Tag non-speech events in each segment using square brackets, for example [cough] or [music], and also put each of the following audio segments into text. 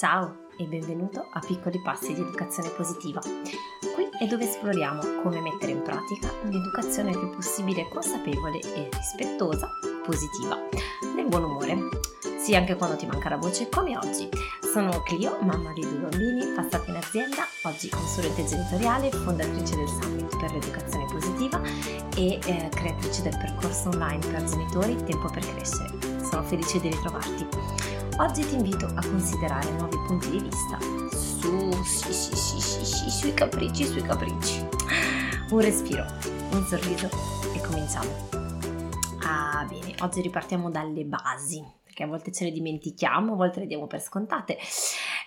Ciao e benvenuto a Piccoli Passi di Educazione Positiva. Qui è dove esploriamo come mettere in pratica un'educazione il più possibile consapevole e rispettosa, positiva, nel buon umore. Sì, anche quando ti manca la voce, come oggi. Sono Clio, mamma di due bambini, passata in azienda, oggi consulente genitoriale, fondatrice del Summit per l'Educazione Positiva e eh, creatrice del percorso online per genitori Tempo per Crescere. Sono felice di ritrovarti. Oggi ti invito a considerare nuovi punti di vista su, sì, sì, sì, sì, sì, sui capricci, sui capricci. Un respiro, un sorriso e cominciamo. Ah, bene, oggi ripartiamo dalle basi, perché a volte ce le dimentichiamo, a volte le diamo per scontate,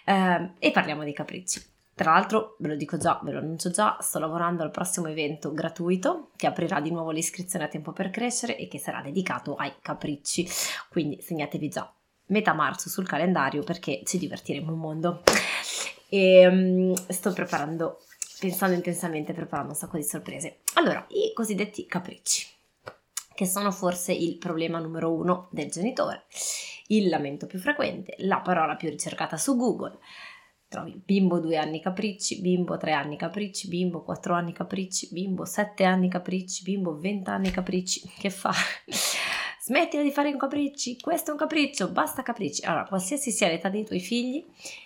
eh, e parliamo dei capricci. Tra l'altro, ve lo dico già, ve lo annuncio già, sto lavorando al prossimo evento gratuito che aprirà di nuovo l'iscrizione a tempo per crescere e che sarà dedicato ai capricci. Quindi segnatevi già metà marzo sul calendario perché ci divertiremo un mondo. E um, sto preparando, pensando intensamente, preparando un sacco di sorprese. Allora, i cosiddetti capricci, che sono forse il problema numero uno del genitore, il lamento più frequente, la parola più ricercata su Google. Trovi bimbo 2 anni capricci, bimbo 3 anni capricci, bimbo 4 anni capricci, bimbo 7 anni capricci, bimbo 20 anni capricci. [laughs] Che fa? Smettila di fare i capricci, questo è un capriccio, basta capricci. Allora, qualsiasi sia l'età dei tuoi figli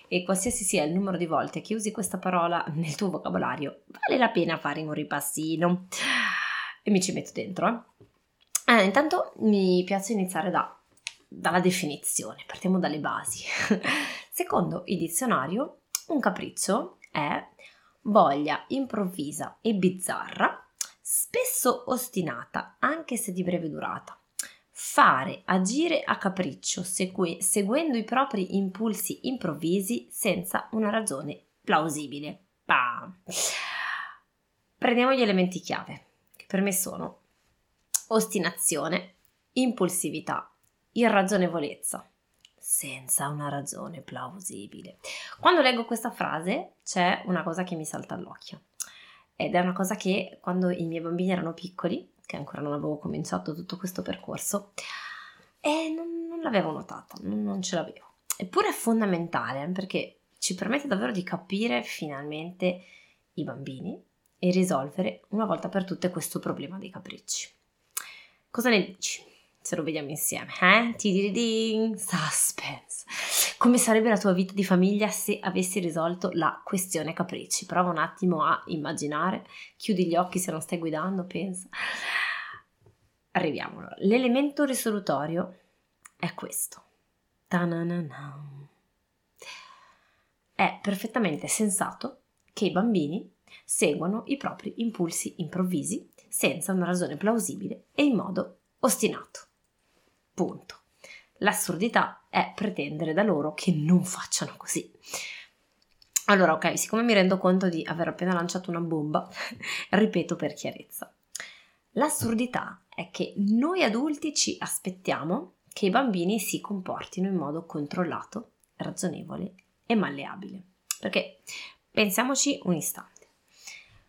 e qualsiasi sia il numero di volte che usi questa parola nel tuo vocabolario, vale la pena fare un ripassino. E mi ci metto dentro. Eh. Eh, intanto mi piace iniziare da, dalla definizione, partiamo dalle basi. [laughs] Secondo il dizionario, un capriccio è voglia improvvisa e bizzarra, spesso ostinata, anche se di breve durata fare, agire a capriccio, segue, seguendo i propri impulsi improvvisi senza una ragione plausibile. Bam. Prendiamo gli elementi chiave, che per me sono ostinazione, impulsività, irragionevolezza, senza una ragione plausibile. Quando leggo questa frase c'è una cosa che mi salta all'occhio ed è una cosa che quando i miei bambini erano piccoli che ancora non avevo cominciato tutto questo percorso e non, non l'avevo notata, non, non ce l'avevo. Eppure è fondamentale perché ci permette davvero di capire finalmente i bambini e risolvere una volta per tutte questo problema dei capricci. Cosa ne dici? Se lo vediamo insieme, eh? Suspense. Come sarebbe la tua vita di famiglia se avessi risolto la questione capricci? Prova un attimo a immaginare, chiudi gli occhi se non stai guidando, pensa. Arriviamo. L'elemento risolutorio è questo. Ta-na-na-na. È perfettamente sensato che i bambini seguano i propri impulsi improvvisi senza una ragione plausibile e in modo ostinato. Punto. L'assurdità è pretendere da loro che non facciano così. Allora, ok, siccome mi rendo conto di aver appena lanciato una bomba, [laughs] ripeto per chiarezza. L'assurdità è che noi adulti ci aspettiamo che i bambini si comportino in modo controllato, ragionevole e malleabile. Perché pensiamoci un istante.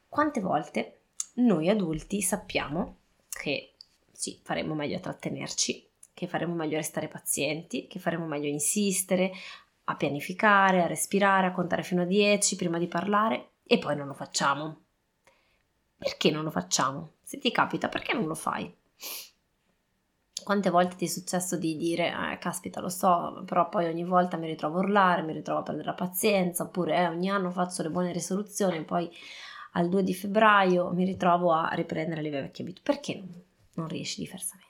Quante volte noi adulti sappiamo che sì, faremo meglio a trattenerci, che faremo meglio restare pazienti, che faremo meglio insistere, a pianificare, a respirare, a contare fino a 10 prima di parlare e poi non lo facciamo. Perché non lo facciamo? Se ti capita, perché non lo fai? Quante volte ti è successo di dire, eh, caspita, lo so, però poi ogni volta mi ritrovo a urlare, mi ritrovo a perdere la pazienza, oppure eh, ogni anno faccio le buone risoluzioni, poi al 2 di febbraio mi ritrovo a riprendere le vecchie abitudini. Perché non, non riesci diversamente,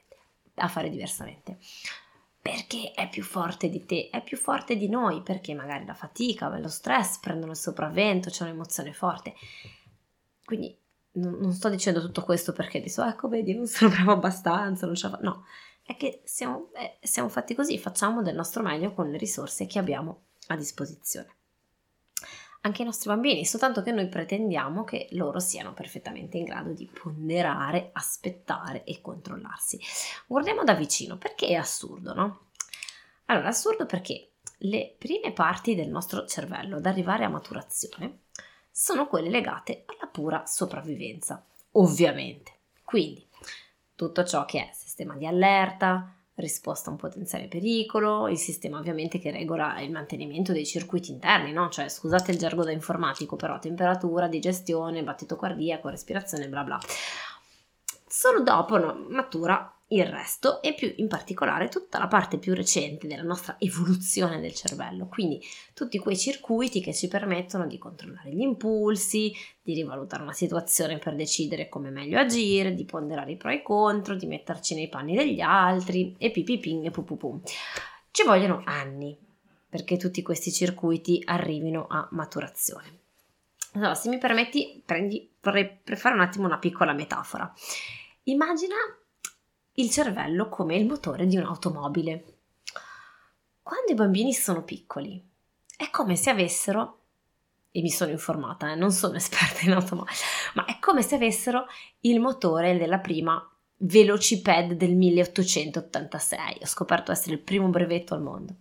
a fare diversamente? Perché è più forte di te, è più forte di noi, perché magari la fatica, lo stress prendono il sopravvento, c'è un'emozione forte. Quindi non, non, sto dicendo tutto questo perché dico, ecco, vedi, non sono [laughs] bravo abbastanza, non ce la fa. No, è che siamo, eh, siamo fatti così, facciamo del nostro meglio con le risorse che abbiamo a disposizione. Anche i nostri bambini, soltanto che noi pretendiamo che loro siano perfettamente in grado di ponderare, aspettare e controllarsi. Guardiamo da vicino, perché è assurdo, no? Allora, assurdo perché le prime parti del nostro cervello ad arrivare a maturazione sono quelle legate alla pura sopravvivenza, ovviamente. Quindi tutto ciò che è sistema di allerta, risposta a un potenziale pericolo, il sistema ovviamente che regola il mantenimento dei circuiti interni, no? Cioè, scusate il gergo da informatico, però temperatura, digestione, battito cardiaco, respirazione, bla bla. Solo dopo no, matura il resto e più in particolare tutta la parte più recente della nostra evoluzione del cervello, quindi tutti quei circuiti che ci permettono di controllare gli impulsi, di rivalutare una situazione per decidere come meglio agire, di ponderare i pro e i contro, di metterci nei panni degli altri e pipiping e pupupum. Ci vogliono anni perché tutti questi circuiti arrivino a maturazione. Allora, se mi permetti, prendi, vorrei fare un attimo una piccola metafora. Immagina il cervello come il motore di un'automobile. Quando i bambini sono piccoli, è come se avessero, e mi sono informata, eh, non sono [laughs] esperta in automobile, ma è come se avessero il motore della prima Velociped del 1886. Ho scoperto essere il primo brevetto al mondo.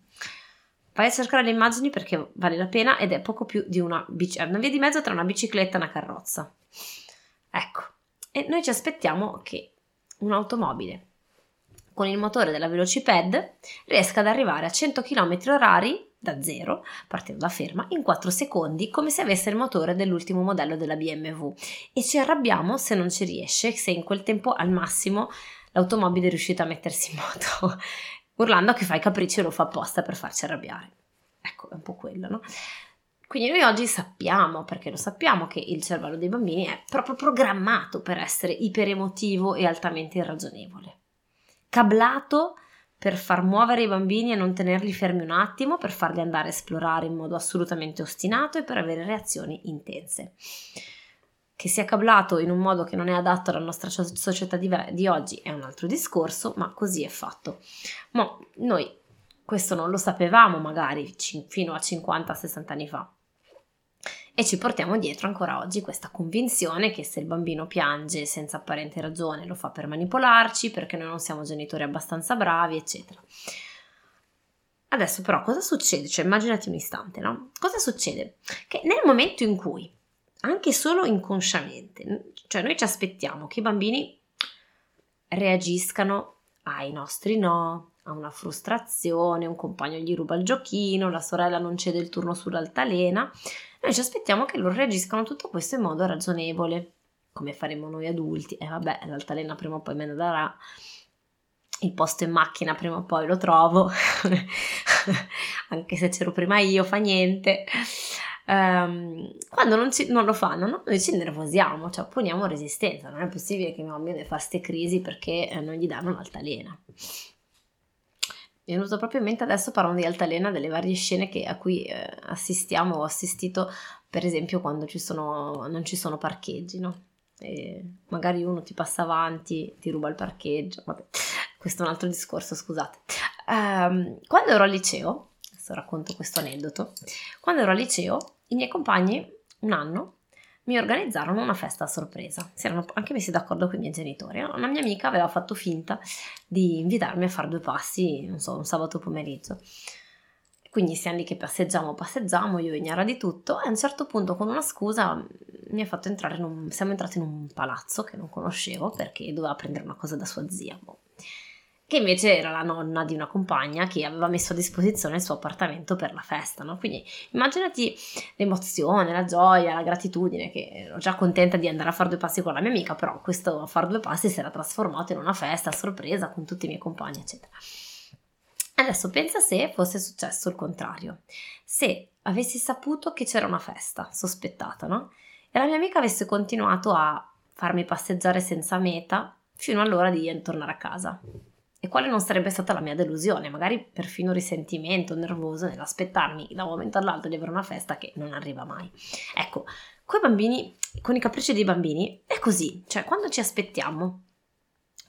Vai a cercare le immagini perché vale la pena ed è poco più di una, bici- una via di mezzo tra una bicicletta e una carrozza. Ecco, e noi ci aspettiamo che un'automobile con il motore della Velociped riesca ad arrivare a 100 km h da zero, partendo da ferma, in 4 secondi, come se avesse il motore dell'ultimo modello della BMW. E ci arrabbiamo se non ci riesce, se in quel tempo al massimo l'automobile è riuscita a mettersi in moto, [laughs] urlando che fa i capricci e lo fa apposta per farci arrabbiare. Ecco, è un po' quello, no? Quindi noi oggi sappiamo, perché lo sappiamo, che il cervello dei bambini è proprio programmato per essere iperemotivo e altamente irragionevole. Cablato per far muovere i bambini e non tenerli fermi un attimo, per farli andare a esplorare in modo assolutamente ostinato e per avere reazioni intense. Che sia cablato in un modo che non è adatto alla nostra società di, oggi è un altro discorso, ma così è fatto. Ma noi questo non lo sapevamo magari fino a 50-60 anni fa e ci portiamo dietro ancora oggi questa convinzione che se il bambino piange senza apparente ragione lo fa per manipolarci, perché noi non siamo genitori abbastanza bravi, eccetera. Adesso però cosa succede? Cioè immaginati un istante, no? Cosa succede? Che nel momento in cui, anche solo inconsciamente, cioè noi ci aspettiamo che i bambini reagiscano ai nostri no, a una frustrazione, un compagno gli ruba il giochino, la sorella non cede il turno sull'altalena, noi ci aspettiamo che loro reagiscano a tutto questo in modo ragionevole, come faremo noi adulti. E eh, vabbè, l'altalena prima o poi me ne darà, il posto in macchina prima o poi lo trovo, [laughs] anche se c'ero prima io, fa niente. Um, quando non, ci, non, lo fanno, no? noi ci nervosiamo, cioè opponiamo resistenza. Non è possibile che mio bambino fare queste crisi perché eh, non gli danno un'altalena. Mi è venuto proprio in mente adesso parlando di altalena delle varie scene che, a cui eh, assistiamo o ho assistito, per esempio quando ci sono, non ci sono parcheggi, no? E magari uno ti passa avanti, ti ruba il parcheggio, vabbè, questo è un altro discorso, scusate. Um, quando ero al liceo, adesso racconto questo aneddoto, quando ero al liceo i miei compagni un anno mi organizzarono una festa a sorpresa. Si erano anche messi d'accordo con i miei genitori. Una mia amica aveva fatto finta di invitarmi a fare due passi, non so, un sabato pomeriggio. Quindi siamo lì che passeggiamo, passeggiamo, io ignara di tutto e a un certo punto con una scusa mi ha fatto entrare in un, siamo entrati in un palazzo che non conoscevo perché doveva prendere una cosa da sua zia. Boh che invece era la nonna di una compagna che aveva messo a disposizione il suo appartamento per la festa, no? Quindi immaginati l'emozione, la gioia, la gratitudine, che ero già contenta di andare a fare due passi con la mia amica, però questo fare due passi si era trasformato in una festa a sorpresa con tutti i miei compagni, eccetera. Adesso pensa se fosse successo il contrario, se avessi saputo che c'era una festa sospettata, no? E la mia amica avesse continuato a farmi passeggiare senza meta fino all'ora di tornare a casa e quale non sarebbe stata la mia delusione, magari perfino risentimento, nervoso nell'aspettarmi da un momento all'altro di avere una festa che non arriva mai. Ecco, con i bambini, con i capricci dei bambini è così, cioè quando ci aspettiamo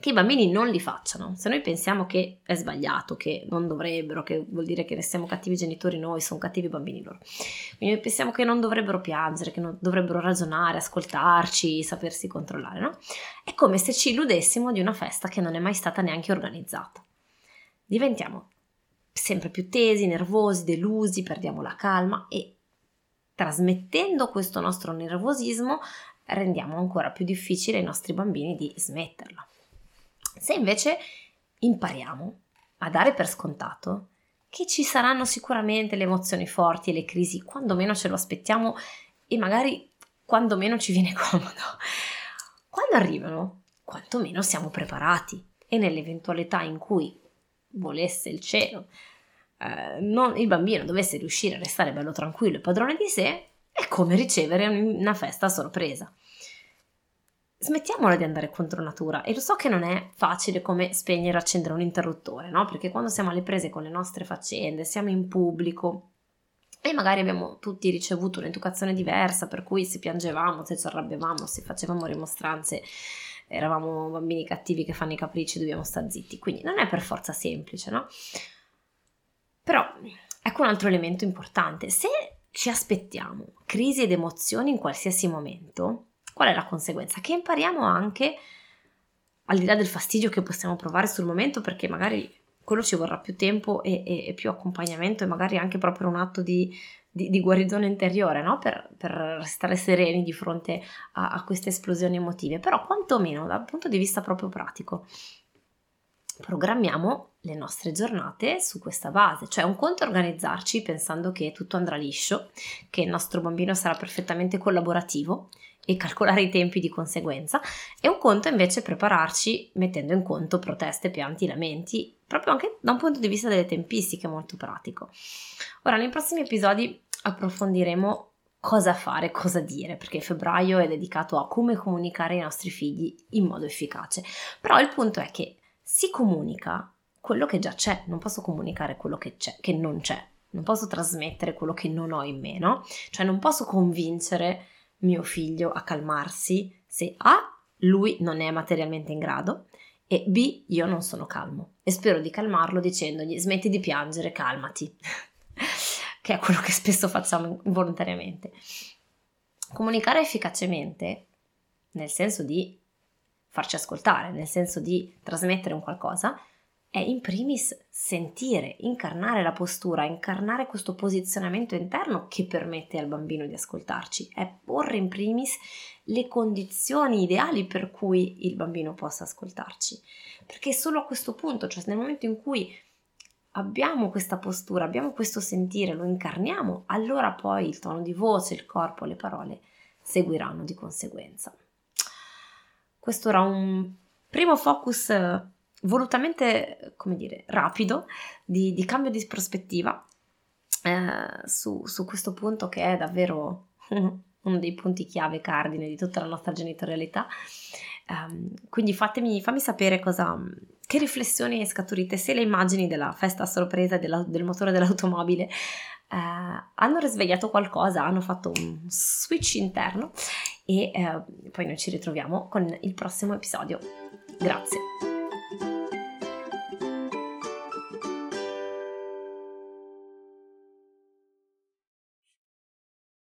che i bambini non li facciano. Se noi pensiamo che è sbagliato, che non dovrebbero, che vuol dire che ne siamo cattivi genitori noi, sono cattivi bambini loro. Quindi noi pensiamo che non dovrebbero piangere, che non dovrebbero ragionare, ascoltarci, sapersi controllare, no? È come se ci illudessimo di una festa che non è mai stata neanche organizzata. Diventiamo sempre più tesi, nervosi, delusi, perdiamo la calma e trasmettendo questo nostro nervosismo rendiamo ancora più difficile ai nostri bambini di smetterla. Se invece impariamo a dare per scontato che ci saranno sicuramente le emozioni forti e le crisi quando meno ce lo aspettiamo e magari quando meno ci viene [laughs] comodo. Quando arrivano, quantomeno siamo preparati e nell'eventualità in cui volesse il cielo, eh, non, il bambino dovesse riuscire a restare bello tranquillo e padrone di sé, è come ricevere una festa a sorpresa smettiamola di andare contro natura e lo so che non è facile come spegnere e accendere un interruttore, no? Perché quando siamo alle prese con le nostre faccende, siamo in pubblico e magari abbiamo tutti ricevuto un'educazione diversa, per cui se piangevamo, se ci arrabbiavamo, se facevamo rimostranze, eravamo bambini cattivi che fanno i capricci, dobbiamo stare zitti. Quindi non è per forza semplice, no? Però ecco un altro elemento importante, se ci aspettiamo crisi ed emozioni in qualsiasi momento, Qual è la conseguenza? Che impariamo anche, al di là del fastidio che possiamo provare sul momento, perché magari quello ci vorrà più tempo e, e, e più accompagnamento e magari anche proprio un atto di, di, di guarigione interiore, no? per, per, restare sereni di fronte a, a queste esplosioni emotive, però quantomeno dal punto di vista proprio pratico programmiamo le nostre giornate su questa base, cioè un conto organizzarci pensando che tutto andrà liscio, che il nostro bambino sarà perfettamente collaborativo e calcolare i tempi di conseguenza, e un conto invece prepararci mettendo in conto proteste, pianti, lamenti, proprio anche da un punto di vista delle tempistiche molto pratico. Ora, nei prossimi episodi approfondiremo cosa fare, cosa dire, perché febbraio è dedicato a come comunicare ai nostri figli in modo efficace. Però il punto è che si comunica quello che già c'è, non posso comunicare quello che c'è, che non c'è, non posso trasmettere quello che non ho in me, no? Cioè non posso convincere mio figlio a calmarsi se A. lui non è materialmente in grado e B. io non sono calmo e spero di calmarlo dicendogli smetti di piangere, calmati, [laughs] che è quello che spesso facciamo involontariamente. Comunicare efficacemente, nel senso di farci ascoltare, nel senso di trasmettere un qualcosa, è in primis sentire, incarnare la postura, incarnare questo posizionamento interno che permette al bambino di ascoltarci, è porre in primis le condizioni ideali per cui il bambino possa ascoltarci. Perché solo a questo punto, cioè nel momento in cui abbiamo questa postura, abbiamo questo sentire, lo incarniamo, allora poi il tono di voce, il corpo, le parole seguiranno di conseguenza. Questo era un primo focus volutamente, come dire, rapido di, di cambio di prospettiva eh, su, su, questo punto che è davvero [laughs] uno dei punti chiave cardine di tutta la nostra genitorialità. Um, quindi fatemi, fammi sapere cosa, che riflessioni scaturite, se le immagini della festa a sorpresa della, del motore dell'automobile eh, hanno risvegliato qualcosa, hanno fatto un switch interno e eh, poi noi ci ritroviamo con il prossimo episodio. Grazie.